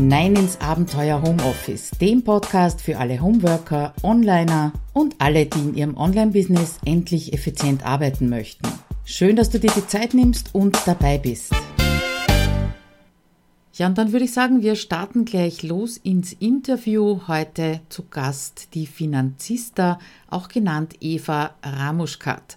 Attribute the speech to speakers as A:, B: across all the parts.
A: hinein ins Abenteuer Homeoffice, dem Podcast für alle Homeworker, Onliner und alle, die in ihrem Online-Business endlich effizient arbeiten möchten. Schön, dass du dir die Zeit nimmst und dabei bist. Ja, und dann würde ich sagen, wir starten gleich los ins Interview. Heute zu Gast die Finanzista, auch genannt Eva Ramuschkat.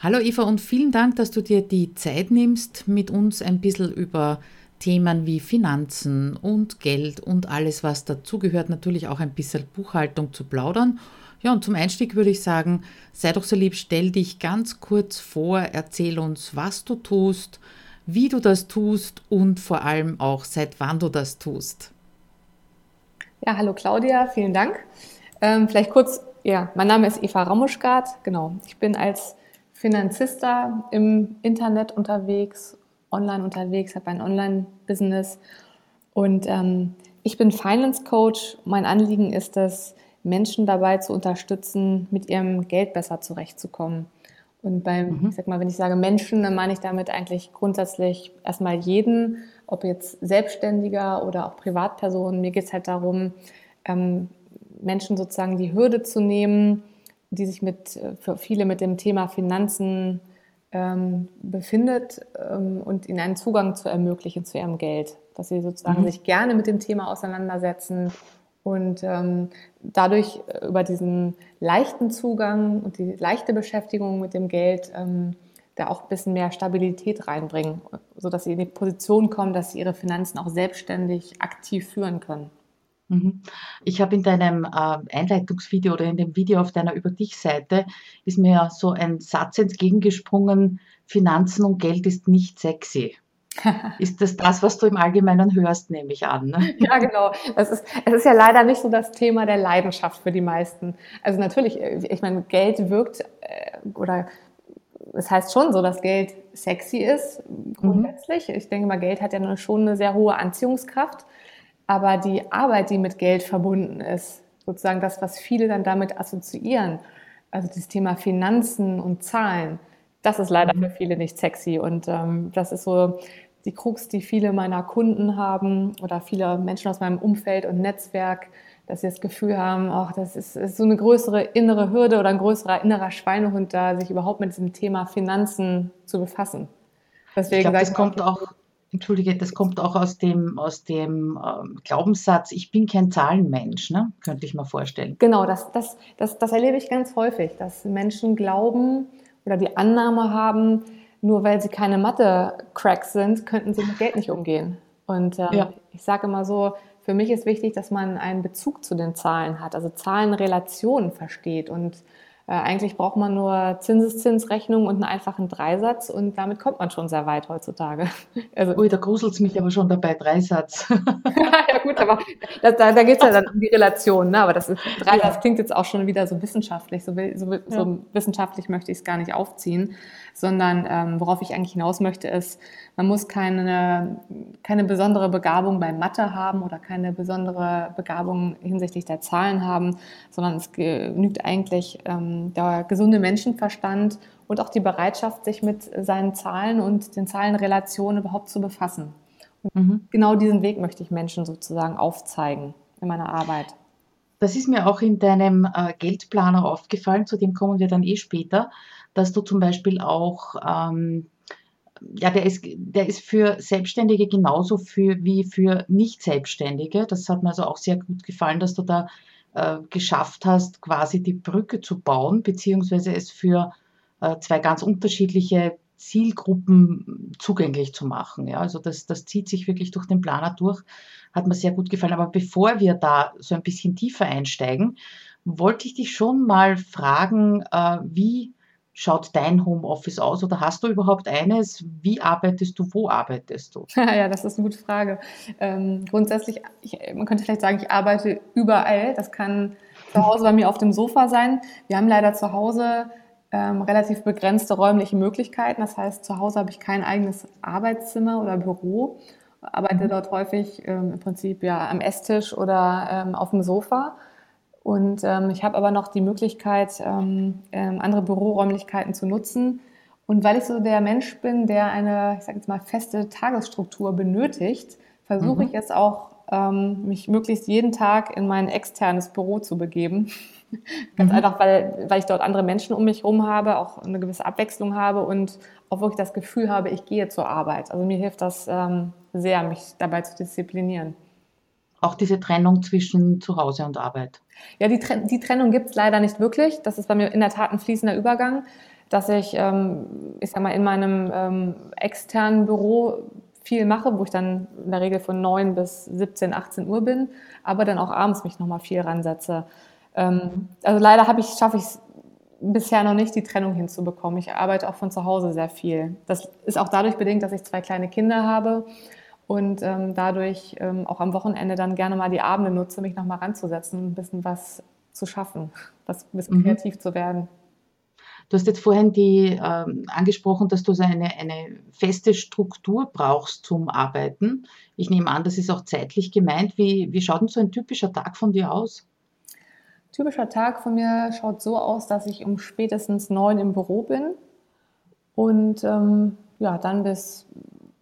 A: Hallo Eva und vielen Dank, dass du dir die Zeit nimmst, mit uns ein bisschen über Themen wie Finanzen und Geld und alles, was dazugehört, natürlich auch ein bisschen Buchhaltung zu plaudern. Ja, und zum Einstieg würde ich sagen, sei doch so lieb, stell dich ganz kurz vor, erzähl uns, was du tust, wie du das tust und vor allem auch, seit wann du das tust.
B: Ja, hallo Claudia, vielen Dank. Ähm, vielleicht kurz, ja, mein Name ist Eva Ramuschgart, genau. Ich bin als Finanzista im Internet unterwegs online unterwegs, habe ein Online-Business und ähm, ich bin Finance Coach. Mein Anliegen ist es, Menschen dabei zu unterstützen, mit ihrem Geld besser zurechtzukommen. Und beim, mhm. ich sag mal, wenn ich sage Menschen, dann meine ich damit eigentlich grundsätzlich erstmal jeden, ob jetzt Selbstständiger oder auch Privatpersonen. Mir geht es halt darum, ähm, Menschen sozusagen die Hürde zu nehmen, die sich mit, äh, für viele mit dem Thema Finanzen ähm, befindet ähm, und ihnen einen Zugang zu ermöglichen zu ihrem Geld. Dass sie sozusagen mhm. sich gerne mit dem Thema auseinandersetzen und ähm, dadurch äh, über diesen leichten Zugang und die leichte Beschäftigung mit dem Geld ähm, da auch ein bisschen mehr Stabilität reinbringen, sodass sie in die Position kommen, dass sie ihre Finanzen auch selbstständig aktiv führen können.
A: Mhm. Ich habe in deinem äh, Einleitungsvideo oder in dem Video auf deiner Über dich-Seite ist mir so ein Satz entgegengesprungen, Finanzen und Geld ist nicht sexy. ist das das, was du im Allgemeinen hörst, nehme ich an? Ne?
B: Ja, genau. Das ist, es ist ja leider nicht so das Thema der Leidenschaft für die meisten. Also natürlich, äh, ich meine, Geld wirkt äh, oder es heißt schon so, dass Geld sexy ist, grundsätzlich. Mhm. Ich denke mal, Geld hat ja schon eine sehr hohe Anziehungskraft. Aber die Arbeit, die mit Geld verbunden ist, sozusagen das, was viele dann damit assoziieren, also das Thema Finanzen und Zahlen, das ist leider mhm. für viele nicht sexy. Und ähm, das ist so die Krux, die viele meiner Kunden haben oder viele Menschen aus meinem Umfeld und Netzwerk, dass sie das Gefühl haben, ach, das ist, ist so eine größere innere Hürde oder ein größerer innerer Schweinehund da, sich überhaupt mit diesem Thema Finanzen zu befassen.
A: Deswegen ich glaube, das kommt auch Entschuldige, das kommt auch aus dem, aus dem ähm, Glaubenssatz, ich bin kein Zahlenmensch, ne? könnte ich mir vorstellen.
B: Genau, das, das, das, das erlebe ich ganz häufig, dass Menschen glauben oder die Annahme haben, nur weil sie keine Mathe-Cracks sind, könnten sie mit Geld nicht umgehen. Und ähm, ja. ich sage immer so, für mich ist wichtig, dass man einen Bezug zu den Zahlen hat, also Zahlenrelationen versteht und eigentlich braucht man nur Zinseszinsrechnung und einen einfachen Dreisatz und damit kommt man schon sehr weit heutzutage.
A: Also, Ui, da gruselt es mich aber schon dabei, Dreisatz.
B: ja gut, aber da, da, da geht es ja dann um die Relation. Ne? Aber das ist, Dreisatz ja. klingt jetzt auch schon wieder so wissenschaftlich. So, so, so ja. wissenschaftlich möchte ich es gar nicht aufziehen, sondern ähm, worauf ich eigentlich hinaus möchte ist, man muss keine, keine besondere Begabung bei Mathe haben oder keine besondere Begabung hinsichtlich der Zahlen haben, sondern es genügt eigentlich ähm, der gesunde Menschenverstand und auch die Bereitschaft, sich mit seinen Zahlen und den Zahlenrelationen überhaupt zu befassen. Und mhm. genau diesen Weg möchte ich Menschen sozusagen aufzeigen in meiner Arbeit.
A: Das ist mir auch in deinem äh, Geldplaner aufgefallen, zu dem kommen wir dann eh später, dass du zum Beispiel auch ähm, ja, der ist, der ist für Selbstständige genauso für, wie für Nicht-Selbstständige. Das hat mir also auch sehr gut gefallen, dass du da äh, geschafft hast, quasi die Brücke zu bauen, beziehungsweise es für äh, zwei ganz unterschiedliche Zielgruppen zugänglich zu machen. Ja, also das, das zieht sich wirklich durch den Planer durch, hat mir sehr gut gefallen. Aber bevor wir da so ein bisschen tiefer einsteigen, wollte ich dich schon mal fragen, äh, wie schaut dein Homeoffice aus oder hast du überhaupt eines? Wie arbeitest du? Wo arbeitest du?
B: ja, das ist eine gute Frage. Ähm, grundsätzlich, ich, man könnte vielleicht sagen, ich arbeite überall. Das kann zu Hause bei mir auf dem Sofa sein. Wir haben leider zu Hause ähm, relativ begrenzte räumliche Möglichkeiten. Das heißt, zu Hause habe ich kein eigenes Arbeitszimmer oder Büro, arbeite mhm. dort häufig ähm, im Prinzip ja am Esstisch oder ähm, auf dem Sofa. Und ähm, ich habe aber noch die Möglichkeit, ähm, ähm, andere Büroräumlichkeiten zu nutzen. Und weil ich so der Mensch bin, der eine, ich sage jetzt mal, feste Tagesstruktur benötigt, versuche mhm. ich es auch ähm, mich möglichst jeden Tag in mein externes Büro zu begeben. Ganz
A: Mhm.
B: einfach, weil, weil ich dort andere Menschen um mich herum habe, auch eine gewisse Abwechslung habe und auch wirklich das Gefühl habe, ich gehe zur Arbeit. Also mir hilft das ähm, sehr, mich dabei zu disziplinieren.
A: Auch diese Trennung zwischen Zuhause und Arbeit.
B: Ja, die, die Trennung gibt es leider nicht wirklich. Das ist bei mir in der Tat ein fließender Übergang, dass ich, ähm, ich sag mal, in meinem ähm, externen Büro viel mache, wo ich dann in der Regel von 9 bis 17, 18 Uhr bin, aber dann auch abends mich nochmal viel ransetze. Ähm, also leider ich, schaffe ich es bisher noch nicht, die Trennung hinzubekommen. Ich arbeite auch von zu Hause sehr viel. Das ist auch dadurch bedingt, dass ich zwei kleine Kinder habe und ähm, dadurch ähm, auch am Wochenende dann gerne mal die Abende nutze, mich nochmal ranzusetzen ein bisschen was zu schaffen, was, ein bisschen
A: Mhm.
B: kreativ zu werden.
A: Du hast jetzt vorhin die, ähm, angesprochen, dass du so eine, eine feste Struktur brauchst zum Arbeiten. Ich nehme an, das ist auch zeitlich gemeint. Wie, wie schaut denn so ein typischer Tag von dir aus?
B: Typischer Tag von mir schaut so aus, dass ich um spätestens neun im Büro bin und ähm, ja, dann bis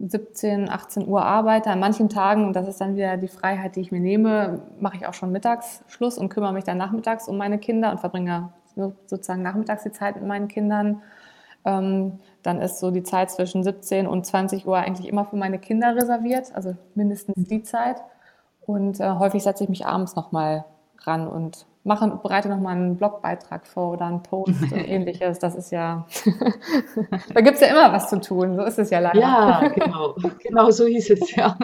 B: 17, 18 Uhr arbeite. An manchen Tagen, und das ist dann wieder die Freiheit, die ich mir nehme, mache ich auch schon Mittagsschluss und kümmere mich dann nachmittags um meine Kinder und verbringe so- sozusagen nachmittags die Zeit mit meinen Kindern. Ähm, dann ist so die Zeit zwischen 17 und 20 Uhr eigentlich immer für meine Kinder reserviert, also mindestens die Zeit. Und äh, häufig setze ich mich abends nochmal ran und mache, bereite nochmal einen Blogbeitrag vor oder einen Post und ähnliches. Das ist ja, da gibt es ja immer was zu tun, so ist es ja leider.
A: Ja, genau, genau so ist es, ja.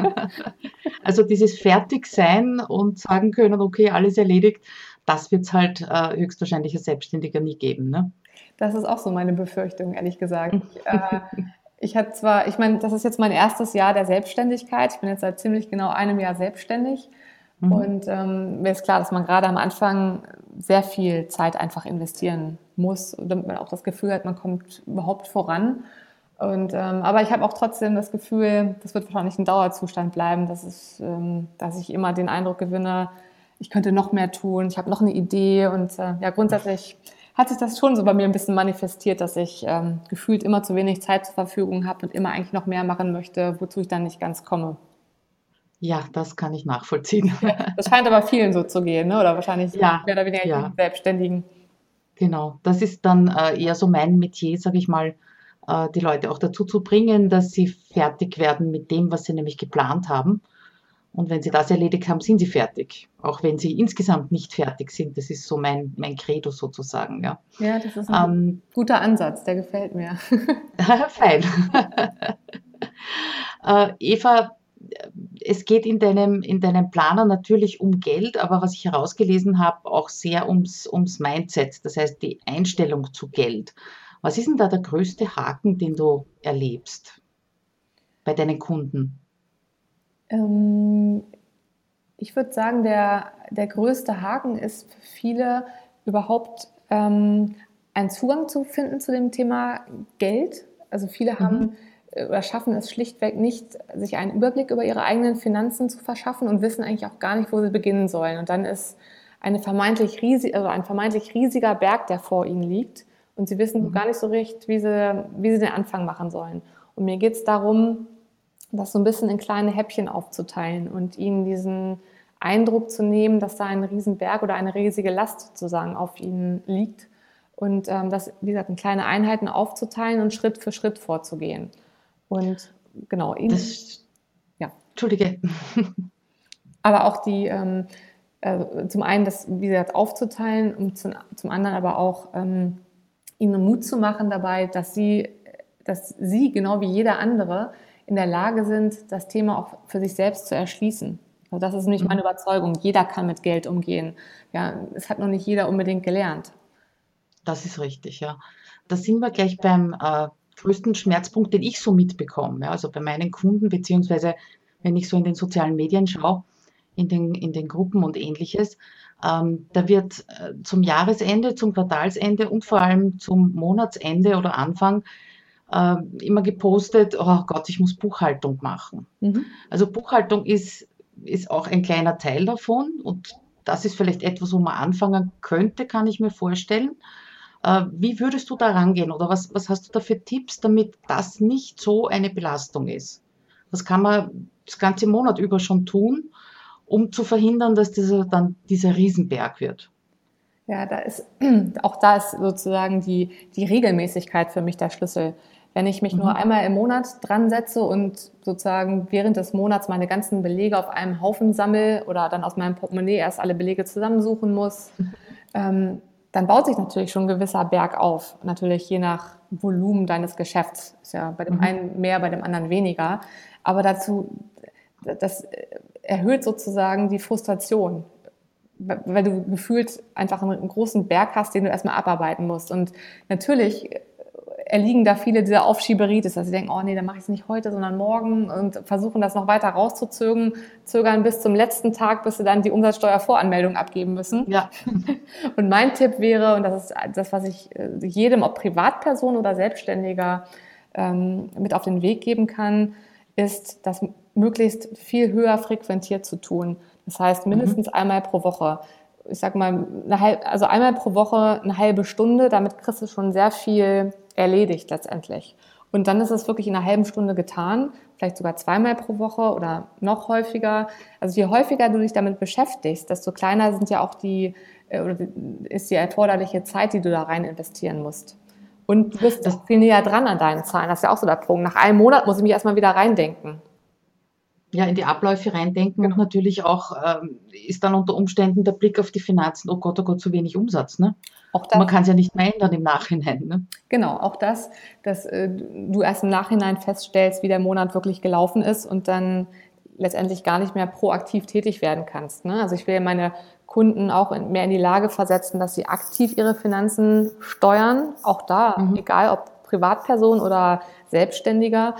A: Also dieses Fertigsein und sagen können, okay, alles erledigt, das wird es halt äh, höchstwahrscheinlich als Selbstständiger nie geben, ne?
B: Das ist auch so meine Befürchtung, ehrlich gesagt. Ich, äh, ich hatte zwar, ich meine, das ist jetzt mein erstes Jahr der Selbstständigkeit. Ich bin jetzt seit ziemlich genau einem Jahr selbstständig.
A: Mhm.
B: Und ähm, mir ist klar, dass man gerade am Anfang sehr viel Zeit einfach investieren muss, damit man auch das Gefühl hat, man kommt überhaupt voran. Und, ähm, aber ich habe auch trotzdem das Gefühl, das wird wahrscheinlich ein Dauerzustand bleiben, dass, es, ähm, dass ich immer den Eindruck gewinne, ich könnte noch mehr tun, ich habe noch eine Idee. Und äh, ja, grundsätzlich hat sich das schon so bei mir ein bisschen manifestiert, dass ich ähm, gefühlt immer zu wenig Zeit zur Verfügung habe und immer eigentlich noch mehr machen möchte, wozu ich dann nicht ganz komme.
A: Ja, das kann ich nachvollziehen.
B: Das scheint aber vielen so zu gehen, ne? oder wahrscheinlich
A: Ja,
B: mehr oder weniger
A: ja.
B: Selbstständigen.
A: Genau, das ist dann äh, eher so mein Metier, sage ich mal, äh, die Leute auch dazu zu bringen, dass sie fertig werden mit dem, was sie nämlich geplant haben. Und wenn sie das erledigt haben, sind sie fertig. Auch wenn sie insgesamt nicht fertig sind. Das ist so mein, mein Credo sozusagen. Ja.
B: Ja, das ist ein
A: Ähm,
B: guter Ansatz, der gefällt mir.
A: fein. äh, Eva, es geht in deinem, in deinem Planer natürlich um Geld, aber was ich herausgelesen habe, auch sehr ums, ums Mindset, das heißt die Einstellung zu Geld. Was ist denn da der größte Haken, den du erlebst bei deinen Kunden?
B: Ähm, ich würde sagen, der, der größte Haken ist für viele überhaupt ähm, einen Zugang zu finden zu dem Thema Geld. Also viele haben
A: Mhm.
B: äh, oder schaffen es schlichtweg nicht, sich einen Überblick über ihre eigenen Finanzen zu verschaffen und wissen eigentlich auch gar nicht, wo sie beginnen sollen. Und dann ist eine vermeintlich riesig, also ein vermeintlich riesiger Berg, der vor ihnen liegt. Und sie wissen
A: Mhm.
B: gar nicht so recht, wie sie, wie sie den Anfang machen sollen. Und mir geht es darum, das so ein bisschen in kleine Häppchen aufzuteilen und ihnen diesen Eindruck zu nehmen, dass da ein Riesenberg oder eine riesige Last sozusagen auf ihnen liegt und ähm, das, wie gesagt, in kleine Einheiten aufzuteilen und Schritt für Schritt vorzugehen. Und genau, ihnen,
A: Das,
B: Ja.
A: Entschuldige.
B: aber auch die, ähm, äh, zum einen das, wie gesagt, aufzuteilen und zum, zum anderen aber auch ähm, ihnen Mut zu machen dabei, dass sie, dass sie, genau wie jeder andere, in der Lage sind, das Thema auch für sich selbst zu erschließen. Also das ist nämlich meine Überzeugung. Jeder kann mit Geld umgehen. Ja, es hat noch nicht jeder unbedingt gelernt.
A: Das ist richtig, ja. Da sind wir gleich beim äh, größten Schmerzpunkt, den ich so mitbekomme. Ja, also bei meinen Kunden, beziehungsweise wenn ich so in den sozialen Medien schaue, in den, in den Gruppen und ähnliches, ähm, da wird äh, zum Jahresende, zum Quartalsende und vor allem zum Monatsende oder Anfang äh, immer gepostet, oh Gott, ich muss Buchhaltung machen.
B: Mhm.
A: Also Buchhaltung ist, ist auch ein kleiner Teil davon und das ist vielleicht etwas, wo man anfangen könnte, kann ich mir vorstellen. Äh, Wie würdest du da rangehen oder was, was hast du da für Tipps, damit das nicht so eine Belastung ist? Was kann man das ganze Monat über schon tun, um zu verhindern, dass das dann dieser Riesenberg wird?
B: Ja, da ist, auch da ist sozusagen die, die Regelmäßigkeit für mich der Schlüssel. Wenn ich mich mhm. nur einmal im Monat dran setze und sozusagen während des Monats meine ganzen Belege auf einem Haufen sammle oder dann aus meinem Portemonnaie erst alle Belege zusammensuchen muss, mhm. ähm, dann baut sich natürlich schon ein gewisser Berg auf. Natürlich je nach Volumen deines Geschäfts. Ist ja bei dem mhm. einen mehr, bei dem anderen weniger. Aber dazu, das erhöht sozusagen die Frustration weil du gefühlt einfach einen großen Berg hast, den du erstmal abarbeiten musst. Und natürlich erliegen da viele dieser Aufschieberitis, dass sie denken, oh nee, dann mache ich es nicht heute, sondern morgen und versuchen das noch weiter rauszuzögern, zögern bis zum letzten Tag, bis sie dann die Umsatzsteuervoranmeldung abgeben müssen. Ja. Und mein Tipp wäre, und das ist das, was ich äh, jedem, ob Privatperson oder Selbstständiger, ähm, mit auf den Weg geben kann, ist, das möglichst viel höher frequentiert zu tun. Das heißt, mindestens mhm. einmal pro Woche ich sag mal, halbe, also einmal pro Woche eine halbe Stunde, damit kriegst du schon sehr viel erledigt letztendlich. Und dann ist es wirklich in einer halben Stunde getan, vielleicht sogar zweimal pro Woche oder noch häufiger. Also je häufiger du dich damit beschäftigst, desto kleiner sind ja auch die, äh, oder ist die erforderliche Zeit, die du da rein investieren musst. Und du bist das viel näher dran an deinen Zahlen. Das ist ja auch so der Punkt. Nach einem Monat muss ich mich erstmal wieder reindenken
A: ja, in die Abläufe reindenken genau. und natürlich auch ähm, ist dann unter Umständen der Blick auf die Finanzen, oh Gott, oh Gott, zu wenig Umsatz. Ne? Auch das, Man kann es ja nicht mehr ändern im Nachhinein. Ne?
B: Genau, auch das, dass äh, du erst im Nachhinein feststellst, wie der Monat wirklich gelaufen ist und dann letztendlich gar nicht mehr proaktiv tätig werden kannst. Ne? Also ich will meine Kunden auch in, mehr in die Lage versetzen, dass sie aktiv ihre Finanzen steuern, auch da, mhm. egal ob Privatperson oder Selbstständiger,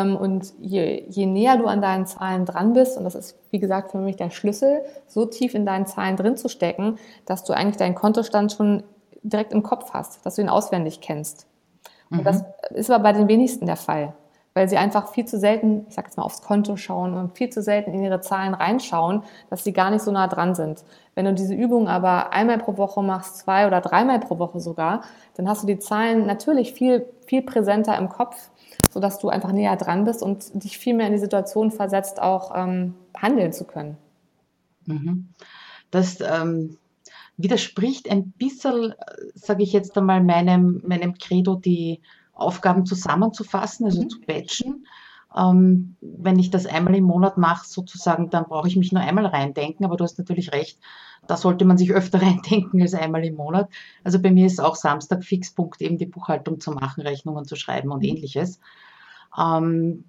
B: und je, je näher du an deinen Zahlen dran bist, und das ist, wie gesagt, für mich der Schlüssel, so tief in deinen Zahlen drin zu stecken, dass du eigentlich deinen Kontostand schon direkt im Kopf hast, dass du ihn auswendig kennst. Und mhm. das ist aber bei den wenigsten der Fall, weil sie einfach viel zu selten, ich sag jetzt mal, aufs Konto schauen und viel zu selten in ihre Zahlen reinschauen, dass sie gar nicht so nah dran sind. Wenn du diese Übung aber einmal pro Woche machst, zwei oder dreimal pro Woche sogar, dann hast du die Zahlen natürlich viel, viel präsenter im Kopf sodass du einfach näher dran bist und dich viel mehr in die Situation versetzt, auch ähm, handeln zu können.
A: Mhm. Das ähm, widerspricht ein bisschen, sage ich jetzt einmal, meinem, meinem Credo, die Aufgaben zusammenzufassen, also mhm. zu batchen. Ähm, wenn ich das einmal im Monat mache, sozusagen, dann brauche ich mich nur einmal reindenken, aber du hast natürlich recht, da sollte man sich öfter reindenken als einmal im Monat. Also bei mir ist auch Samstag Fixpunkt, eben die Buchhaltung zu machen, Rechnungen zu schreiben und mhm. ähnliches. Ähm,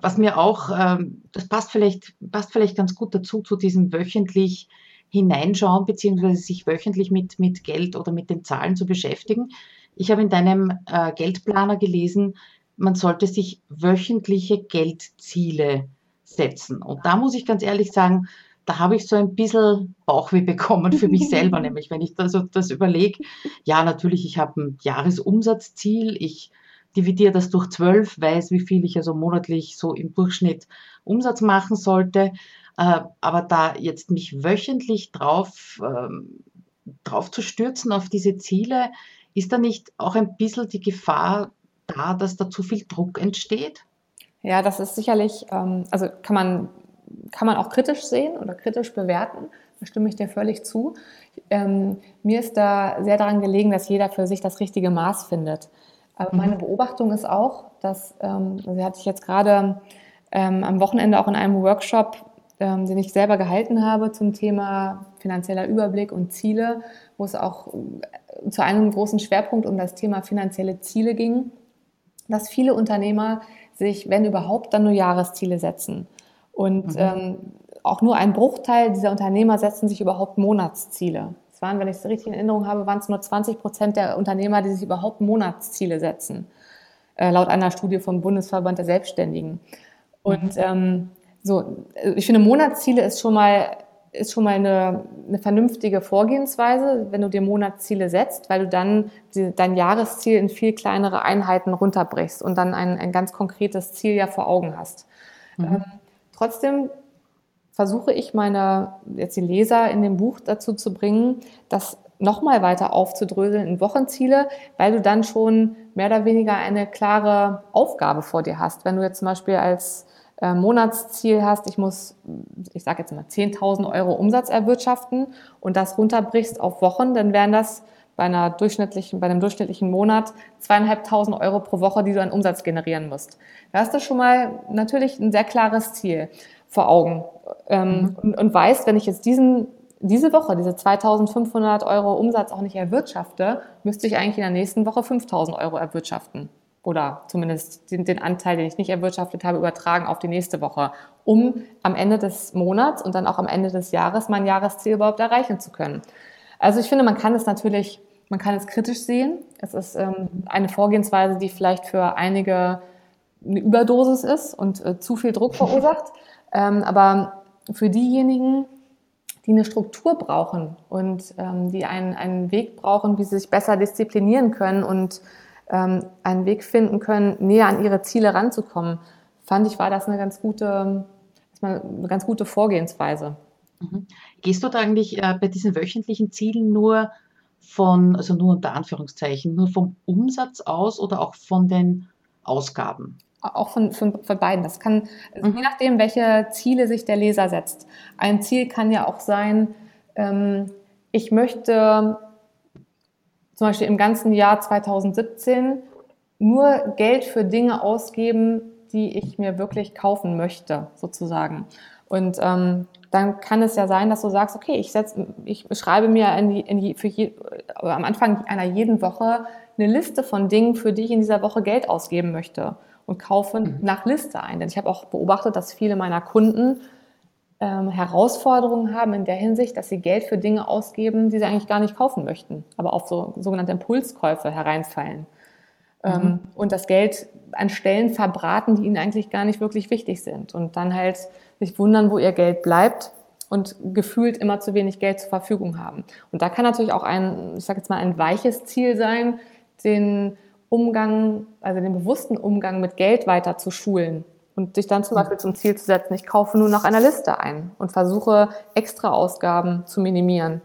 A: was mir auch, ähm, das passt vielleicht, passt vielleicht ganz gut dazu, zu diesem wöchentlich hineinschauen, beziehungsweise sich wöchentlich mit, mit Geld oder mit den Zahlen zu beschäftigen. Ich habe in deinem äh, Geldplaner gelesen, man sollte sich wöchentliche Geldziele setzen. Und da muss ich ganz ehrlich sagen, da habe ich so ein bisschen Bauchweh bekommen für mich selber, nämlich wenn ich das, das überlege, ja, natürlich, ich habe ein Jahresumsatzziel, ich dividiere das durch zwölf, weiß, wie viel ich also monatlich so im Durchschnitt Umsatz machen sollte. Äh, aber da jetzt mich wöchentlich drauf, ähm, drauf zu stürzen auf diese Ziele, ist da nicht auch ein bisschen die Gefahr da, dass da zu viel Druck entsteht?
B: Ja, das ist sicherlich, ähm, also kann man, kann man auch kritisch sehen oder kritisch bewerten. Da stimme ich dir völlig zu. Ähm, mir ist da sehr daran gelegen, dass jeder für sich das richtige Maß findet. Aber meine mhm. Beobachtung ist auch, dass, ähm, also hatte ich jetzt gerade ähm, am Wochenende auch in einem Workshop, ähm, den ich selber gehalten habe zum Thema finanzieller Überblick und Ziele, wo es auch äh, zu einem großen Schwerpunkt um das Thema finanzielle Ziele ging, dass viele Unternehmer sich, wenn überhaupt, dann nur Jahresziele setzen. Und mhm. ähm, auch nur ein Bruchteil dieser Unternehmer setzen sich überhaupt Monatsziele. Es waren, wenn ich es richtig in Erinnerung habe, waren es nur 20 Prozent der Unternehmer, die sich überhaupt Monatsziele setzen, äh, laut einer Studie vom Bundesverband der Selbstständigen. Und mhm. ähm, so, ich finde, Monatsziele ist schon mal ist schon mal eine, eine vernünftige Vorgehensweise, wenn du dir Monatsziele setzt, weil du dann die, dein Jahresziel in viel kleinere Einheiten runterbrichst und dann ein, ein ganz konkretes Ziel ja vor Augen hast. Mhm. Ähm, trotzdem versuche ich meine, jetzt die Leser in dem Buch dazu zu bringen, das nochmal weiter aufzudröseln in Wochenziele, weil du dann schon mehr oder weniger eine klare Aufgabe vor dir hast. Wenn du jetzt zum Beispiel als äh, Monatsziel hast, ich muss, ich sage jetzt mal 10.000 Euro Umsatz erwirtschaften und das runterbrichst auf Wochen, dann wären das bei einer durchschnittlichen, bei einem durchschnittlichen Monat zweieinhalbtausend Euro pro Woche, die du an Umsatz generieren musst. Da hast du schon mal natürlich ein sehr klares Ziel vor Augen ähm, mhm. und, und weißt, wenn ich jetzt diesen diese Woche diese 2500 Euro Umsatz auch nicht erwirtschafte, müsste ich eigentlich in der nächsten Woche 5000 Euro erwirtschaften. Oder zumindest den, den, Anteil, den ich nicht erwirtschaftet habe, übertragen auf die nächste Woche, um am Ende des Monats und dann auch am Ende des Jahres mein Jahresziel überhaupt erreichen zu können. Also ich finde, man kann es natürlich, man kann es kritisch sehen. Es ist ähm, eine Vorgehensweise, die vielleicht für einige eine Überdosis ist und äh, zu viel Druck verursacht. Ähm, aber für diejenigen, die eine Struktur brauchen und ähm, die einen, einen Weg brauchen, wie sie sich besser disziplinieren können und ähm, einen Weg finden können, näher an ihre Ziele ranzukommen, fand ich, war das eine ganz gute, eine ganz gute Vorgehensweise.
A: Mhm. Gehst du da eigentlich äh, bei diesen wöchentlichen Zielen nur von, also nur unter Anführungszeichen, nur vom Umsatz aus oder auch von den Ausgaben?
B: Auch von, von, von beiden. Das kann, mhm. je nachdem, welche Ziele sich der Leser setzt. Ein Ziel kann ja auch sein, ähm, ich möchte zum Beispiel im ganzen Jahr 2017 nur Geld für Dinge ausgeben, die ich mir wirklich kaufen möchte, sozusagen. Und ähm, dann kann es ja sein, dass du sagst, okay, ich, setz, ich schreibe mir in die, in die, für je, am Anfang einer jeden Woche eine Liste von Dingen, für die ich in dieser Woche Geld ausgeben möchte und kaufe mhm. nach Liste ein. Denn ich habe auch beobachtet, dass viele meiner Kunden ähm, Herausforderungen haben in der Hinsicht, dass sie Geld für Dinge ausgeben, die sie eigentlich gar nicht kaufen möchten, aber auf so sogenannte Impulskäufe hereinfallen. Ähm, mhm. Ähm, und das Geld an Stellen verbraten, die ihnen eigentlich gar nicht wirklich wichtig sind. Und dann halt sich wundern, wo ihr Geld bleibt und gefühlt immer zu wenig Geld zur Verfügung haben. Und da kann natürlich auch ein, ich sage jetzt mal, ein weiches Ziel sein, den Umgang, also den bewussten Umgang mit Geld weiter zu schulen und sich dann zum. Beispiel zum Ziel zu setzen, ich kaufe nur nach einer Liste ein und versuche extra Ausgaben zu minimieren.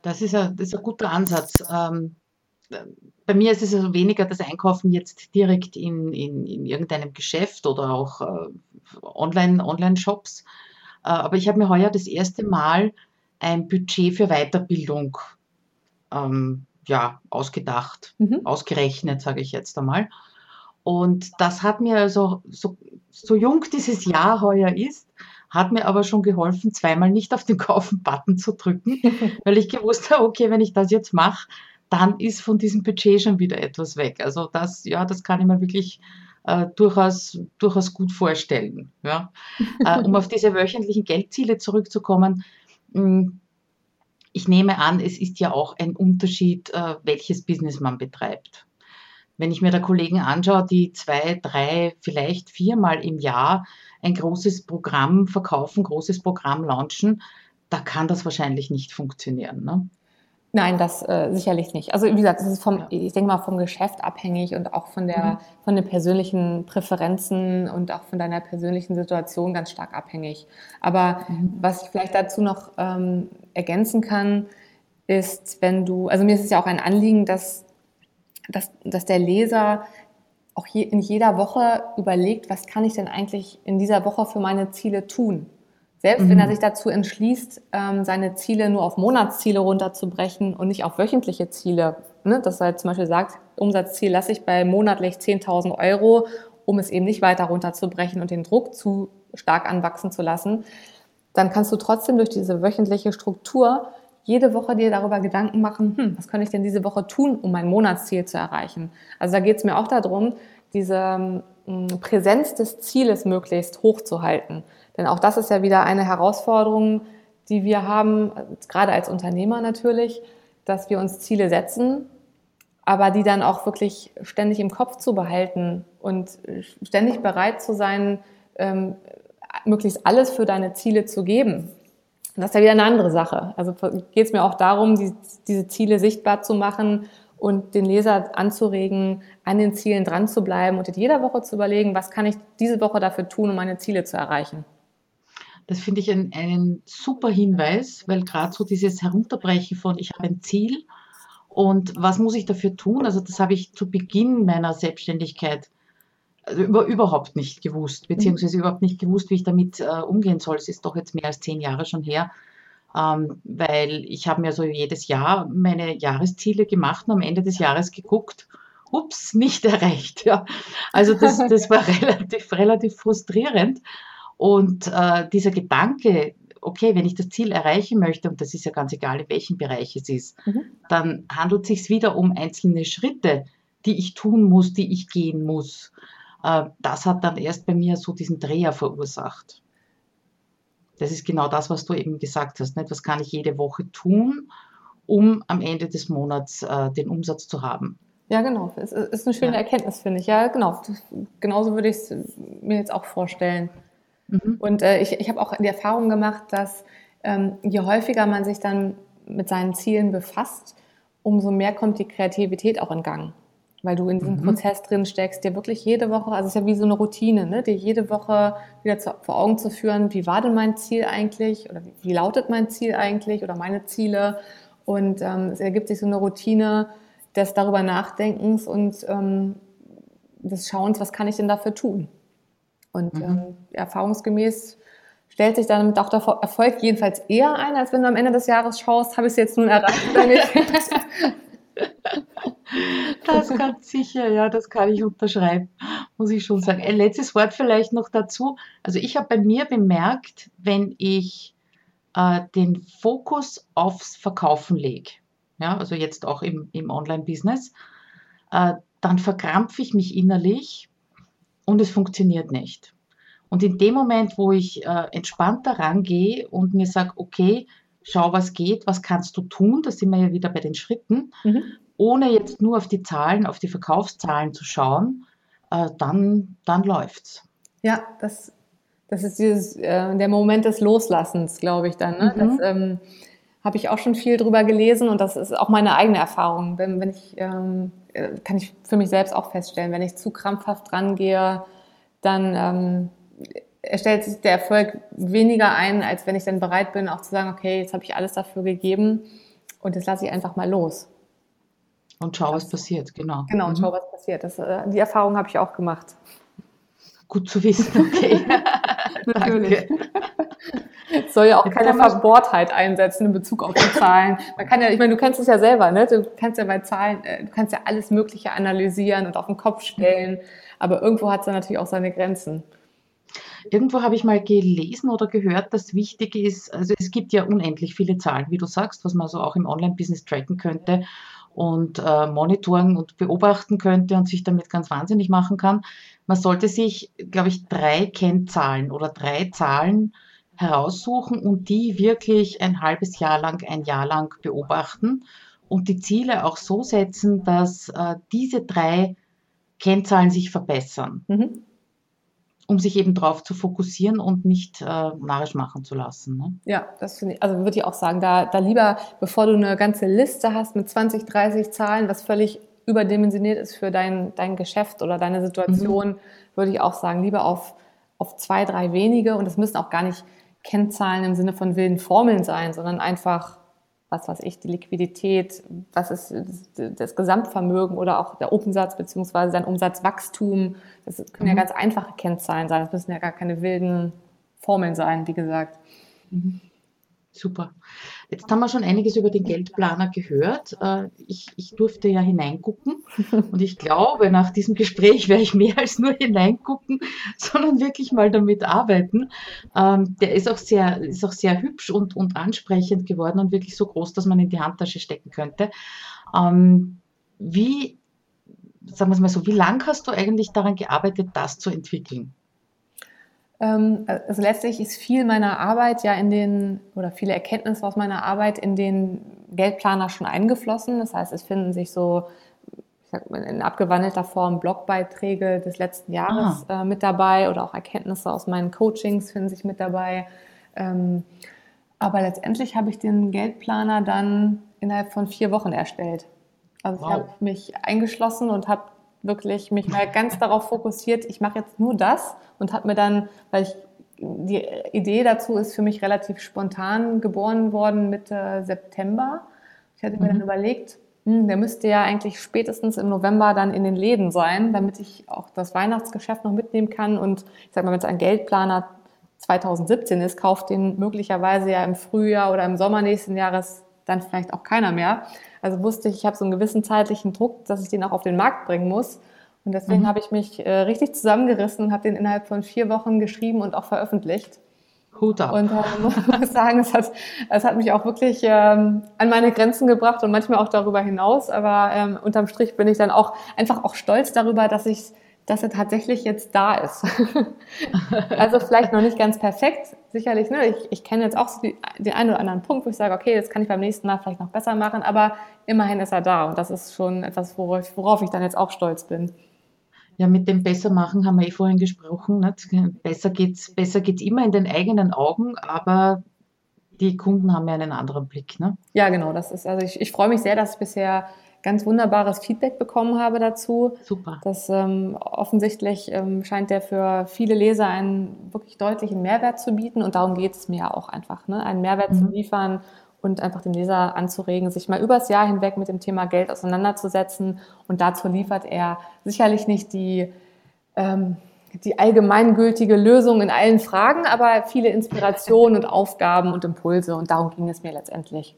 A: Das ist ein, das ist ein guter Ansatz. Ähm, bei mir ist es also weniger das Einkaufen jetzt direkt in, in, in irgendeinem Geschäft oder auch äh, Online, Online-Shops. Äh, aber ich habe mir heuer das erste Mal ein Budget für Weiterbildung ähm, ja, ausgedacht, mhm. ausgerechnet, sage ich jetzt einmal. Und das hat mir also, so, so jung dieses Jahr heuer ist, hat mir aber schon geholfen, zweimal nicht auf den Kaufen-Button zu drücken, weil ich gewusst habe, okay, wenn ich das jetzt mache, dann ist von diesem Budget schon wieder etwas weg. Also das, ja, das kann ich mir wirklich äh, durchaus, durchaus gut vorstellen. Ja. äh, um auf diese wöchentlichen Geldziele zurückzukommen, mh, hm, ich nehme an, es ist ja auch ein Unterschied, äh, welches Business man betreibt. Wenn ich mir da Kollegen anschaue, die zwei, drei, vielleicht viermal im Jahr ein großes Programm verkaufen, großes Programm launchen, da kann das wahrscheinlich nicht funktionieren. Ne?
B: Nein, das äh, sicherlich nicht. Also wie gesagt, das ist vom, ich denke mal vom Geschäft abhängig und auch von der mhm. von den persönlichen Präferenzen und auch von deiner persönlichen Situation ganz stark abhängig. Aber mhm. was ich vielleicht dazu noch ähm, ergänzen kann, ist, wenn du, also mir ist es ja auch ein Anliegen, dass dass, dass der Leser auch je, in jeder Woche überlegt, was kann ich denn eigentlich in dieser Woche für meine Ziele tun? Selbst mhm. wenn er mhm. sich dazu entschließt, ähm, seine Ziele nur auf Monatsziele runterzubrechen und nicht auf wöchentliche Ziele, ne? dass er zum Beispiel sagt, Umsatzziel lasse ich bei monatlich 10.000 Euro, um es eben nicht weiter runterzubrechen und den Druck zu stark anwachsen zu lassen, dann kannst du trotzdem durch diese wöchentliche Struktur jede Woche dir darüber Gedanken machen, hm, was kann ich denn diese Woche tun, um mein Monatsziel zu erreichen. Also da geht es mir auch darum, diese ähm, Präsenz des Zieles möglichst hochzuhalten. Denn auch das ist ja wieder eine Herausforderung, die wir haben, gerade als Unternehmer natürlich, dass wir uns Ziele setzen, aber die dann auch wirklich ständig im Kopf zu behalten und ständig bereit zu sein, ähm, möglichst alles für deine Ziele zu geben. Und das ist ja wieder eine andere Sache. Also geht es mir auch darum, die, diese Ziele sichtbar zu machen und den Leser anzuregen, an den Zielen dran zu bleiben und in jeder Woche zu überlegen, was kann ich diese Woche dafür tun, um meine Ziele zu erreichen.
A: Das finde ich einen, super Hinweis, weil gerade so dieses Herunterbrechen von, ich habe ein Ziel und was muss ich dafür tun? Also das habe ich zu Beginn meiner Selbstständigkeit also über, überhaupt nicht gewusst, beziehungsweise mhm. überhaupt nicht gewusst, wie ich damit äh, umgehen soll. Es ist doch jetzt mehr als zehn Jahre schon her, ähm, weil ich habe mir so jedes Jahr meine Jahresziele gemacht und am Ende des Jahres geguckt, ups, nicht erreicht. Ja. Also das, das war relativ, relativ frustrierend. Und äh, dieser Gedanke, okay, wenn ich das Ziel erreichen möchte, und das ist ja ganz egal, in welchem Bereich es ist, mhm. dann handelt es sich wieder um einzelne Schritte, die ich tun muss, die ich gehen muss. Äh, das hat dann erst bei mir so diesen Dreher verursacht. Das ist genau das, was du eben gesagt hast. Nicht? Was kann ich jede Woche tun, um am Ende des Monats äh, den Umsatz zu haben?
B: Ja, genau. Es ist eine schöne ja. Erkenntnis, finde ich. Ja, genau. Genauso würde ich es mir jetzt auch vorstellen. Mhm. Und äh, ich, ich habe auch die Erfahrung gemacht, dass ähm, je häufiger man sich dann mit seinen Zielen befasst, umso mehr kommt die Kreativität auch in Gang. Weil du in diesem mhm. Prozess drin steckst, dir wirklich jede Woche, also es ist ja wie so eine Routine, ne, dir jede Woche wieder zu, vor Augen zu führen, wie war denn mein Ziel eigentlich oder wie, wie lautet mein Ziel eigentlich oder meine Ziele. Und ähm, es ergibt sich so eine Routine des darüber Nachdenkens und ähm, des Schauens, was kann ich denn dafür tun. Und mhm. ähm, erfahrungsgemäß stellt sich dann auch der Erfolg jedenfalls eher ein, als wenn du am Ende des Jahres schaust, habe ich es jetzt nun erreicht oder nicht.
A: Das ganz sicher, ja, das kann ich unterschreiben, muss ich schon sagen. Ein letztes Wort vielleicht noch dazu. Also ich habe bei mir bemerkt, wenn ich äh, den Fokus aufs Verkaufen lege, ja, also jetzt auch im, im Online-Business, äh, dann verkrampfe ich mich innerlich und es funktioniert nicht. Und in dem Moment, wo ich äh, entspannter rangehe und mir sage, okay, schau, was geht, was kannst du tun, da sind wir ja wieder bei den Schritten, mhm. ohne jetzt nur auf die Zahlen, auf die Verkaufszahlen zu schauen, äh, dann, dann läuft's.
B: Ja, das, das ist dieses, äh, der Moment des Loslassens, glaube ich dann. Ne? Mhm. Das ähm, habe ich auch schon viel drüber gelesen und das ist auch meine eigene Erfahrung. Wenn, wenn ich ähm, äh, kann ich für mich selbst auch feststellen, wenn ich zu krampfhaft rangehe, dann ähm, stellt sich der Erfolg weniger ein, als wenn ich dann bereit bin, auch zu sagen, okay, jetzt habe ich alles dafür gegeben und jetzt lasse ich einfach mal los.
A: Und schau, was passiert, genau.
B: Genau, und mhm. schau, was passiert. Das, äh, die Erfahrung habe ich auch gemacht.
A: Gut zu wissen, okay.
B: Natürlich. Es soll ja auch keine Verbohrtheit einsetzen in Bezug auf die Zahlen. Man kann ja, ich meine, du kennst es ja selber, ne? Du kannst ja bei Zahlen, äh, du kannst ja alles Mögliche analysieren und auf den Kopf stellen, aber irgendwo hat es dann natürlich auch seine Grenzen.
A: Irgendwo habe ich mal gelesen oder gehört, dass wichtig ist, also es gibt ja unendlich viele Zahlen, wie du sagst, was man so auch im Online-Business tracken könnte und äh, monitoren und beobachten könnte und sich damit ganz wahnsinnig machen kann. Man sollte sich, glaube ich, drei Kennzahlen oder drei Zahlen heraussuchen und die wirklich ein halbes Jahr lang, ein Jahr lang beobachten und die Ziele auch so setzen, dass äh, diese drei Kennzahlen sich verbessern, mhm. Um sich eben darauf zu fokussieren und nicht äh, narrisch machen zu lassen. Ne?
B: Ja, das finde ich, also würde ich auch sagen, da, da lieber, bevor du eine ganze Liste hast mit 20, 30 Zahlen, was völlig überdimensioniert ist für dein, dein Geschäft oder deine Situation, mhm. würde ich auch sagen, lieber auf, auf zwei, drei wenige und das müssen auch gar nicht Kennzahlen im Sinne von wilden Formeln sein, sondern einfach, was weiß ich, die Liquidität, was ist das Gesamtvermögen oder auch der Umsatz beziehungsweise sein Umsatzwachstum. Das können mhm. ja ganz einfache Kennzahlen sein. Das müssen ja gar keine wilden Formeln sein, wie gesagt.
A: Mhm. Super. Jetzt haben wir schon einiges über den Geldplaner gehört. Äh, ich, ich durfte ja hineingucken und ich glaube, nach diesem Gespräch werde ich mehr als nur hineingucken, sondern wirklich mal damit arbeiten. Ähm, der ist auch sehr, ist auch sehr hübsch und, und ansprechend geworden und wirklich so groß, dass man in die Handtasche stecken könnte. Ähm, wie, sagen wir es mal so, wie lang hast du eigentlich daran gearbeitet, das zu entwickeln?
B: Ähm, also letztlich ist viel meiner Arbeit ja in den, oder viele Erkenntnisse aus meiner Arbeit in den Geldplaner schon eingeflossen. Das heißt, es finden sich so, ich sag mal, in abgewandelter Form Blogbeiträge des letzten Jahres ah. äh, mit dabei oder auch Erkenntnisse aus meinen Coachings finden sich mit dabei. Ähm, aber letztendlich habe ich den Geldplaner dann innerhalb von vier Wochen erstellt. Also wow. ich habe mich eingeschlossen und habe wirklich mich mal ganz darauf fokussiert, ich mache jetzt nur das und habe mir dann, weil ich die Idee dazu ist für mich relativ spontan geboren worden Mitte September. Ich hatte mir mhm. dann überlegt, hm, der müsste ja eigentlich spätestens im November dann in den Läden sein, damit ich auch das Weihnachtsgeschäft noch mitnehmen kann. Und ich sag mal, wenn es ein Geldplaner 2017 ist, kauft den möglicherweise ja im Frühjahr oder im Sommer nächsten Jahres dann vielleicht auch keiner mehr. Also wusste ich, ich habe so einen gewissen zeitlichen Druck, dass ich den auch auf den Markt bringen muss. Und deswegen mhm. habe ich mich äh, richtig zusammengerissen und habe den innerhalb von vier Wochen geschrieben und auch veröffentlicht.
A: Hut ab.
B: Und äh, muss sagen, es hat, es hat mich auch wirklich ähm, an meine Grenzen gebracht und manchmal auch darüber hinaus. Aber ähm, unterm Strich bin ich dann auch einfach auch stolz darüber, dass ich dass er tatsächlich jetzt da ist. also vielleicht noch nicht ganz perfekt, sicherlich. Ne? Ich, ich kenne jetzt auch so die, den einen oder anderen Punkt, wo ich sage, okay, das kann ich beim nächsten Mal vielleicht noch besser machen, aber immerhin ist er da und das ist schon etwas, worauf, worauf ich dann jetzt auch stolz bin.
A: Ja, mit dem Bessermachen haben wir eh vorhin gesprochen. Nicht? Besser geht's, besser geht's immer in den eigenen Augen, aber die Kunden haben ja einen anderen Blick. Ne?
B: Ja, genau. Das ist, also ich, ich freue mich sehr, dass bisher ganz wunderbares Feedback bekommen habe dazu.
A: Super.
B: Das ähm, offensichtlich ähm, scheint der für viele Leser einen wirklich deutlichen Mehrwert zu bieten und darum geht es mir ja auch einfach, ne? einen Mehrwert mhm. zu liefern und einfach den Leser anzuregen, sich mal übers Jahr hinweg mit dem Thema Geld auseinanderzusetzen. Und dazu liefert er sicherlich nicht die, ähm, die allgemeingültige Lösung in allen Fragen, aber viele Inspirationen und Aufgaben und Impulse. Und darum ging es mir letztendlich.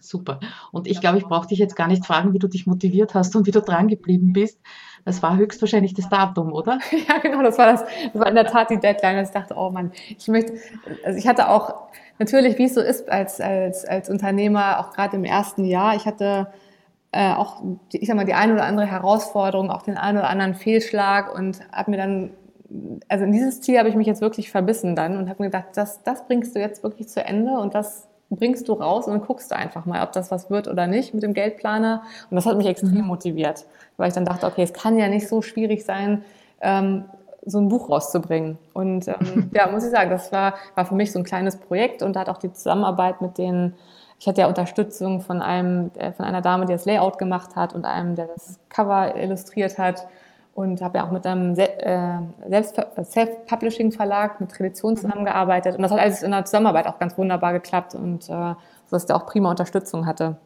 A: Super. Und ich glaube, ich brauche dich jetzt gar nicht fragen, wie du dich motiviert hast und wie du dran geblieben bist. Das war höchstwahrscheinlich das Datum, oder?
B: Ja, genau, das war das. Das war in der Tat die Deadline. ich dachte, oh Mann, ich möchte, also ich hatte auch, natürlich, wie es so ist als, als, als Unternehmer, auch gerade im ersten Jahr, ich hatte äh, auch, ich sag mal, die eine oder andere Herausforderung, auch den einen oder anderen Fehlschlag und habe mir dann also in dieses Ziel habe ich mich jetzt wirklich verbissen dann und habe mir gedacht, das, das bringst du jetzt wirklich zu Ende und das bringst du raus und guckst du einfach mal, ob das was wird oder nicht mit dem Geldplaner. Und das hat mich extrem mhm. motiviert, weil ich dann dachte, okay, es kann ja nicht so schwierig sein, ähm, so ein Buch rauszubringen. Und ähm, ja, muss ich sagen, das war, war für mich so ein kleines Projekt und da hat auch die Zusammenarbeit mit den, ich hatte ja Unterstützung von einem, äh, von einer Dame, die das Layout gemacht hat und einem, der das Cover illustriert hat und habe ja auch mit einem äh, Self-Publishing-Verlag mit Tradition mhm. zusammengearbeitet. Und das hat alles in der Zusammenarbeit auch ganz wunderbar geklappt und äh, so dass der auch prima Unterstützung hatte.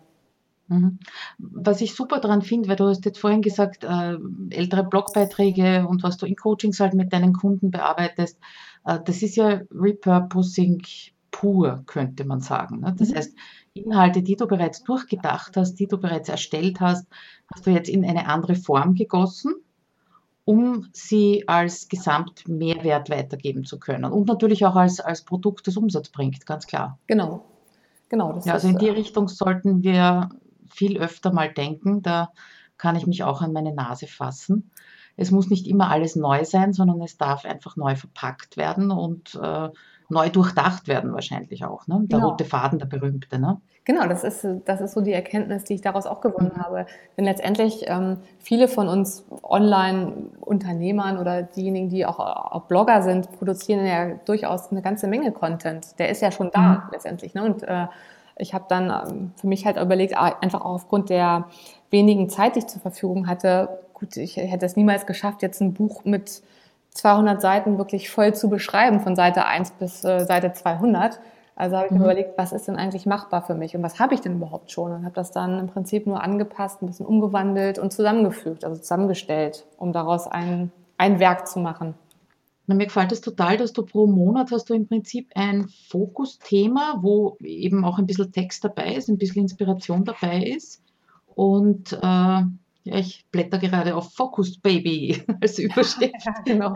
A: Mhm. Was ich super daran finde, weil du hast jetzt vorhin gesagt, äh, ältere Blogbeiträge und was du in Coachings halt mit deinen Kunden bearbeitest, äh, das ist ja Repurposing pur, könnte man sagen. Ne? Das mhm. heißt, Inhalte, die du bereits durchgedacht hast, die du bereits erstellt hast, hast du jetzt in eine andere Form gegossen um sie als Gesamtmehrwert weitergeben zu können und natürlich auch als, als Produkt, das Umsatz bringt, ganz klar.
B: Genau. genau
A: ja, also in die äh, Richtung sollten wir viel öfter mal denken. Da kann ich mich auch an meine Nase fassen. Es muss nicht immer alles neu sein, sondern es darf einfach neu verpackt werden und äh, neu durchdacht werden wahrscheinlich auch. Ne? Der genau. rote Faden, der berühmmte. Ne?
B: Genau, das ist, das ist so die Erkenntnis, die ich daraus auch gewonnen mhm. habe. Denn letztendlich ähm, viele von uns Online-Unternehmern oder diejenigen, die auch, auch Blogger sind, produzieren ja durchaus eine ganze Menge Content. Der ist ja schon da mhm. letztendlich. Ne? Und äh, ich habe dann ähm, für mich halt überlegt, ah, einfach auch aufgrund der wenigen Zeit, die ich zur Verfügung hatte, gut, ich hätte es niemals geschafft, jetzt ein Buch mit 200 Seiten wirklich voll zu beschreiben, von Seite 1 bis äh, Seite 200. Also habe ich mhm. mir überlegt, was ist denn eigentlich machbar für mich und was habe ich denn überhaupt schon und habe das dann im Prinzip nur angepasst, ein bisschen umgewandelt und zusammengefügt, also zusammengestellt, um daraus ein, ein Werk zu machen.
A: Na, mir gefällt es total, dass du pro Monat hast du im Prinzip ein Fokusthema, wo eben auch ein bisschen Text dabei ist, ein bisschen Inspiration dabei ist und äh, ja, ich blätter gerade auf Focus Baby als Überschrift. Ja, genau.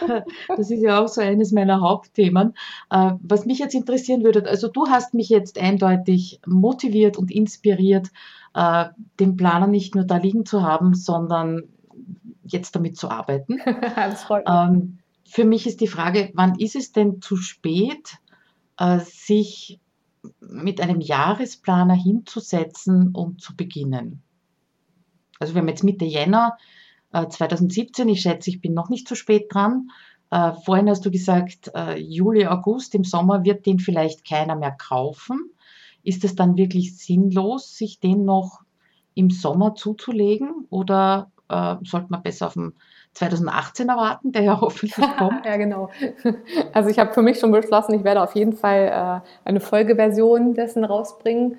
A: das ist ja auch so eines meiner Hauptthemen. Äh, was mich jetzt interessieren würde, also du hast mich jetzt eindeutig motiviert und inspiriert, äh, den Planer nicht nur da liegen zu haben, sondern jetzt damit zu arbeiten. das freut mich. Ähm, für mich ist die Frage, wann ist es denn zu spät, äh, sich mit einem Jahresplaner hinzusetzen und zu beginnen. Also wir haben jetzt Mitte Jänner äh, 2017, ich schätze, ich bin noch nicht zu spät dran. Äh, vorhin hast du gesagt, äh, Juli, August, im Sommer wird den vielleicht keiner mehr kaufen. Ist es dann wirklich sinnlos, sich den noch im Sommer zuzulegen oder äh, sollte man besser auf den 2018 erwarten, der ja hoffentlich kommt.
B: ja, genau. Also ich habe für mich schon beschlossen, ich werde auf jeden Fall äh, eine Folgeversion dessen rausbringen.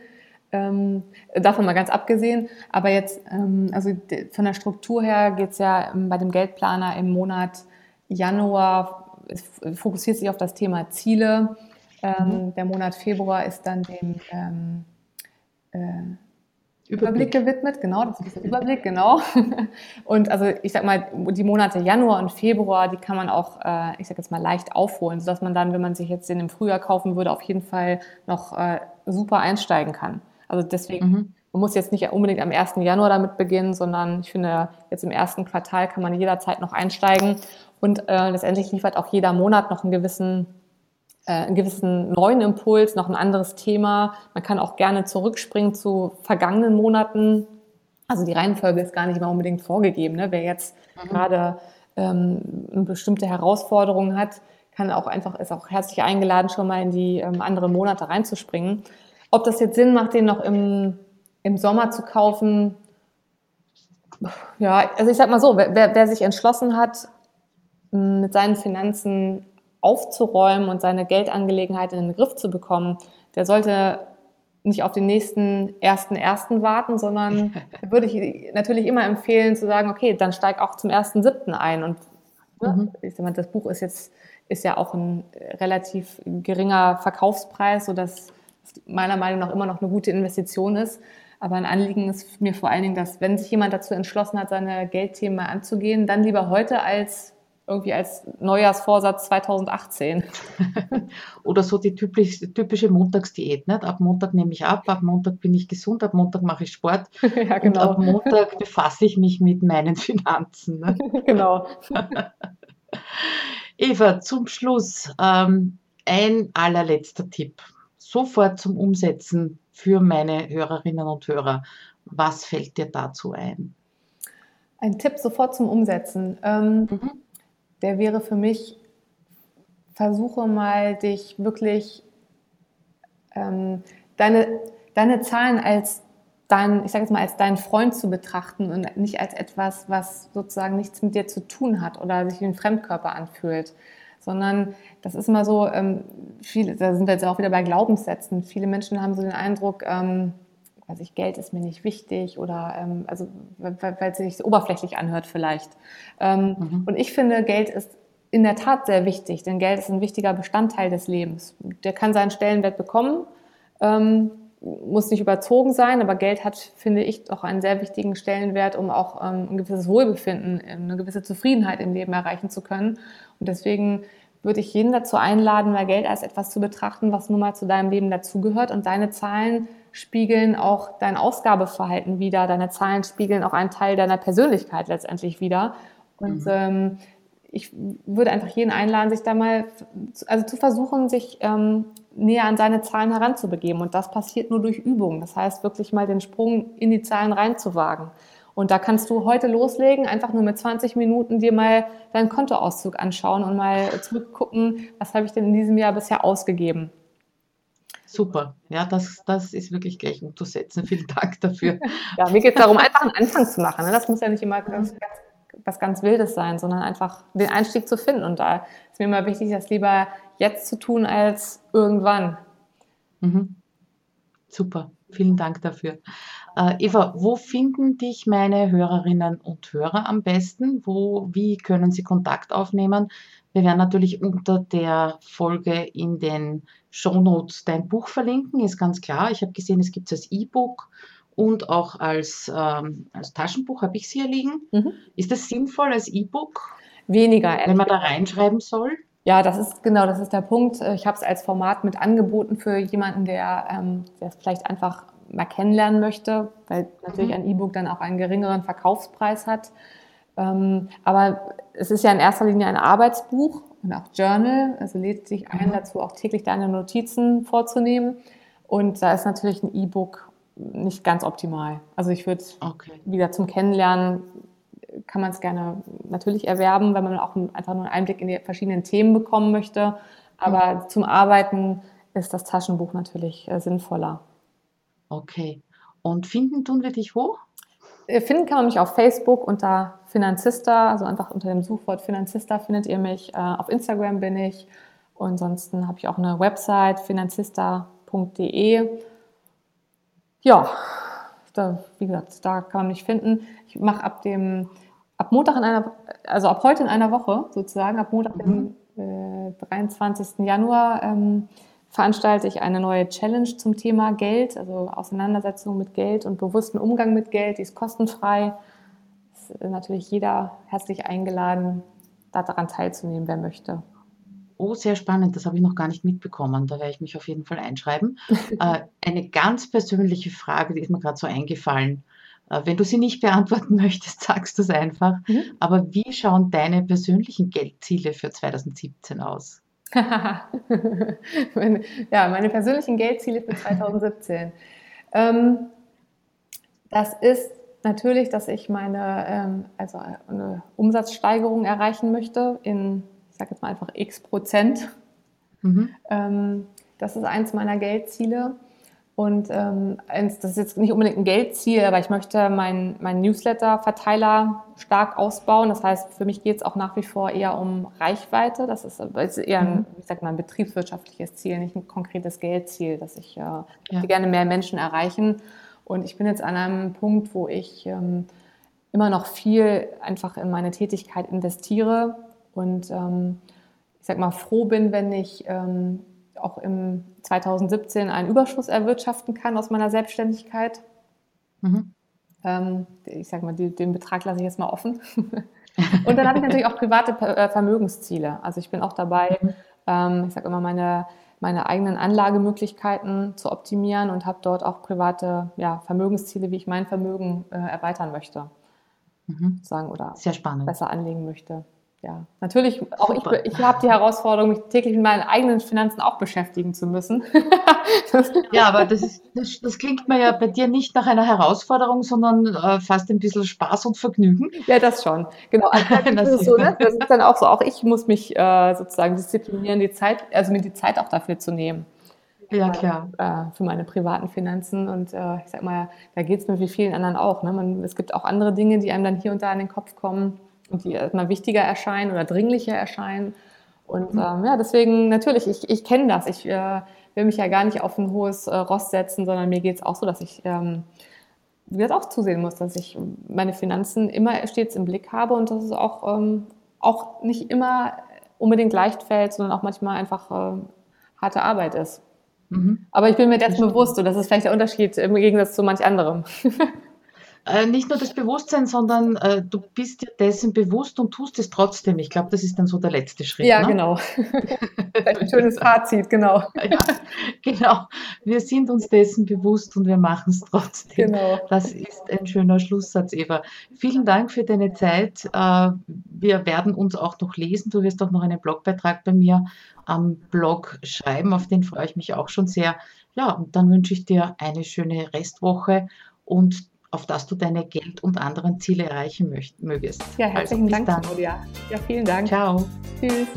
B: Ähm, davon mal ganz abgesehen. Aber jetzt, ähm, also von der Struktur her geht es ja ähm, bei dem Geldplaner im Monat Januar, es fokussiert sich auf das Thema Ziele. Ähm, mhm. Der Monat Februar ist dann dem ähm, äh, Überblick. gewidmet, genau, das ist der Überblick, genau. Und also ich sag mal, die Monate Januar und Februar, die kann man auch, äh, ich sag jetzt mal, leicht aufholen, sodass man dann, wenn man sich jetzt den im Frühjahr kaufen würde, auf jeden Fall noch äh, super einsteigen kann. Also deswegen, mhm. man muss jetzt nicht unbedingt am 1. Januar damit beginnen, sondern ich finde, jetzt im ersten Quartal kann man jederzeit noch einsteigen. Und äh, letztendlich liefert auch jeder Monat noch einen gewissen einen gewissen neuen Impuls, noch ein anderes Thema. Man kann auch gerne zurückspringen zu vergangenen Monaten. Also die Reihenfolge ist gar nicht mal unbedingt vorgegeben. Ne? Wer jetzt mhm. gerade ähm, eine bestimmte Herausforderung hat, kann auch einfach, ist auch herzlich eingeladen, schon mal in die ähm, anderen Monate reinzuspringen. Ob das jetzt Sinn macht, den noch im, im Sommer zu kaufen, ja, also ich sag mal so, wer, wer sich entschlossen hat, mit seinen Finanzen aufzuräumen und seine Geldangelegenheit in den Griff zu bekommen, der sollte nicht auf den nächsten ersten ersten warten, sondern würde ich natürlich immer empfehlen zu sagen, okay, dann steig auch zum ersten siebten ein. Und ne, mhm. ich sag mal, das Buch ist jetzt ist ja auch ein relativ geringer Verkaufspreis, sodass meiner Meinung nach immer noch eine gute Investition ist. Aber ein Anliegen ist mir vor allen Dingen, dass wenn sich jemand dazu entschlossen hat, seine Geldthemen mal anzugehen, dann lieber heute als irgendwie als Neujahrsvorsatz 2018.
A: Oder so die typisch, typische Montagsdiät. Nicht? Ab Montag nehme ich ab, ab Montag bin ich gesund, ab Montag mache ich Sport ja, genau. und ab Montag befasse ich mich mit meinen Finanzen. Ne? genau. Eva, zum Schluss ähm, ein allerletzter Tipp sofort zum Umsetzen für meine Hörerinnen und Hörer. Was fällt dir dazu ein?
B: Ein Tipp sofort zum Umsetzen. Ähm, mhm. Der wäre für mich, versuche mal dich wirklich ähm, deine, deine Zahlen als dein, ich sage jetzt mal, als deinen Freund zu betrachten und nicht als etwas, was sozusagen nichts mit dir zu tun hat oder sich wie ein Fremdkörper anfühlt sondern das ist immer so, ähm, viele, da sind wir jetzt auch wieder bei Glaubenssätzen. Viele Menschen haben so den Eindruck, ähm, weiß ich, Geld ist mir nicht wichtig oder ähm, also weil, weil es sich oberflächlich anhört vielleicht. Ähm, mhm. Und ich finde, Geld ist in der Tat sehr wichtig, denn Geld ist ein wichtiger Bestandteil des Lebens. Der kann seinen Stellenwert bekommen, ähm, muss nicht überzogen sein, aber Geld hat, finde ich, auch einen sehr wichtigen Stellenwert, um auch ähm, ein gewisses Wohlbefinden, eine gewisse Zufriedenheit im Leben erreichen zu können. Und deswegen würde ich jeden dazu einladen, mal Geld als etwas zu betrachten, was nun mal zu deinem Leben dazugehört. Und deine Zahlen spiegeln auch dein Ausgabeverhalten wieder. Deine Zahlen spiegeln auch einen Teil deiner Persönlichkeit letztendlich wieder. Und mhm. ähm, ich würde einfach jeden einladen, sich da mal, also zu versuchen, sich ähm, näher an seine Zahlen heranzubegeben. Und das passiert nur durch Übung. Das heißt, wirklich mal den Sprung in die Zahlen reinzuwagen. Und da kannst du heute loslegen, einfach nur mit 20 Minuten dir mal deinen Kontoauszug anschauen und mal zurückgucken, was habe ich denn in diesem Jahr bisher ausgegeben.
A: Super, ja, das, das ist wirklich gleich umzusetzen. Vielen Dank dafür.
B: ja, mir geht es darum, einfach einen Anfang zu machen. Ne? Das muss ja nicht immer ganz, was ganz Wildes sein, sondern einfach den Einstieg zu finden. Und da ist mir immer wichtig, das lieber jetzt zu tun als irgendwann.
A: Mhm. Super, vielen Dank dafür. Äh, Eva, wo finden dich meine Hörerinnen und Hörer am besten? Wo, wie können sie Kontakt aufnehmen? Wir werden natürlich unter der Folge in den Shownotes dein Buch verlinken, ist ganz klar. Ich habe gesehen, es gibt es als E-Book und auch als, ähm, als Taschenbuch habe ich es hier liegen. Mhm. Ist das sinnvoll als E-Book?
B: Weniger.
A: Wenn man da reinschreiben soll?
B: Ja, das ist genau, das ist der Punkt. Ich habe es als Format mit angeboten für jemanden, der, ähm, der es vielleicht einfach mal kennenlernen möchte, weil natürlich mhm. ein E-Book dann auch einen geringeren Verkaufspreis hat. Ähm, aber es ist ja in erster Linie ein Arbeitsbuch und auch Journal, also lädt sich ein mhm. dazu, auch täglich deine Notizen vorzunehmen. Und da ist natürlich ein E-Book nicht ganz optimal. Also ich würde okay. wieder zum Kennenlernen kann man es gerne natürlich erwerben, wenn man auch einfach nur einen Einblick in die verschiedenen Themen bekommen möchte. Aber mhm. zum Arbeiten ist das Taschenbuch natürlich äh, sinnvoller.
A: Okay. Und finden tun wir dich wo?
B: Äh, finden kann man mich auf Facebook unter Finanzista, also einfach unter dem Suchwort Finanzista findet ihr mich. Äh, auf Instagram bin ich. Und ansonsten habe ich auch eine Website finanzista.de. ja, da, wie gesagt, da kann man mich finden. Ich mache ab dem, ab Montag in einer, also ab heute in einer Woche sozusagen, ab Montag, mhm. dem äh, 23. Januar, ähm, veranstalte ich eine neue Challenge zum Thema Geld, also Auseinandersetzung mit Geld und bewussten Umgang mit Geld. Die ist kostenfrei. Ist natürlich jeder herzlich eingeladen, daran teilzunehmen, wer möchte.
A: Oh, sehr spannend. Das habe ich noch gar nicht mitbekommen. Da werde ich mich auf jeden Fall einschreiben. äh, eine ganz persönliche Frage, die ist mir gerade so eingefallen. Äh, wenn du sie nicht beantworten möchtest, sagst du es einfach. Mhm. Aber wie schauen deine persönlichen Geldziele für 2017 aus?
B: Meine, ja, meine persönlichen Geldziele für 2017. ähm, das ist natürlich, dass ich meine ähm, also eine Umsatzsteigerung erreichen möchte in, ich sage jetzt mal einfach x Prozent. Mhm. Ähm, das ist eins meiner Geldziele. Und ähm, das ist jetzt nicht unbedingt ein Geldziel, aber ich möchte meinen mein Newsletter-Verteiler stark ausbauen. Das heißt, für mich geht es auch nach wie vor eher um Reichweite. Das ist, ist eher ein, mhm. ich sag mal, ein betriebswirtschaftliches Ziel, nicht ein konkretes Geldziel, dass ich äh, ja. gerne mehr Menschen erreichen. Und ich bin jetzt an einem Punkt, wo ich ähm, immer noch viel einfach in meine Tätigkeit investiere und ähm, ich sag mal froh bin, wenn ich ähm, auch im 2017 einen Überschuss erwirtschaften kann aus meiner Selbstständigkeit. Mhm. Ähm, ich sage mal, die, den Betrag lasse ich jetzt mal offen. und dann habe ich natürlich auch private äh, Vermögensziele. Also ich bin auch dabei, mhm. ähm, ich sage immer, meine, meine eigenen Anlagemöglichkeiten zu optimieren und habe dort auch private ja, Vermögensziele, wie ich mein Vermögen äh, erweitern möchte. Mhm. Sagen, oder
A: Sehr spannend.
B: besser anlegen möchte ja, natürlich, auch Super. ich, ich habe die Herausforderung, mich täglich mit meinen eigenen Finanzen auch beschäftigen zu müssen.
A: ja, aber das, ist, das, das, klingt mir ja bei dir nicht nach einer Herausforderung, sondern äh, fast ein bisschen Spaß und Vergnügen.
B: Ja, das schon. Genau. Also, das, ist so, ne? das ist dann auch so, auch ich muss mich äh, sozusagen disziplinieren, die Zeit, also mir die Zeit auch dafür zu nehmen.
A: Ja, klar.
B: Äh, für meine privaten Finanzen. Und äh, ich sag mal, da geht es mir wie vielen anderen auch. Ne? Man, es gibt auch andere Dinge, die einem dann hier und da in den Kopf kommen und die erstmal wichtiger erscheinen oder dringlicher erscheinen. Und mhm. ähm, ja, deswegen natürlich, ich, ich kenne das. Ich äh, will mich ja gar nicht auf ein hohes äh, Ross setzen, sondern mir geht es auch so, dass ich ähm, wie gesagt, auch zusehen muss, dass ich meine Finanzen immer stets im Blick habe und dass es auch, ähm, auch nicht immer unbedingt leicht fällt, sondern auch manchmal einfach äh, harte Arbeit ist. Mhm. Aber ich bin mir dessen bewusst und das ist vielleicht der Unterschied im Gegensatz zu manch anderem.
A: Äh, nicht nur das Bewusstsein, sondern äh, du bist dir dessen bewusst und tust es trotzdem. Ich glaube, das ist dann so der letzte Schritt.
B: Ja, ne? genau. Ein schönes Fazit, genau.
A: Ja, genau. Wir sind uns dessen bewusst und wir machen es trotzdem. Genau. Das ist ein schöner Schlusssatz, Eva. Vielen Dank für deine Zeit. Äh, wir werden uns auch noch lesen. Du wirst auch noch einen Blogbeitrag bei mir am Blog schreiben, auf den freue ich mich auch schon sehr. Ja, und dann wünsche ich dir eine schöne Restwoche und auf das du deine Geld- und anderen Ziele erreichen möchtest.
B: Ja, herzlichen also, Dank, Claudia. Ja, vielen Dank.
A: Ciao.
B: Tschüss.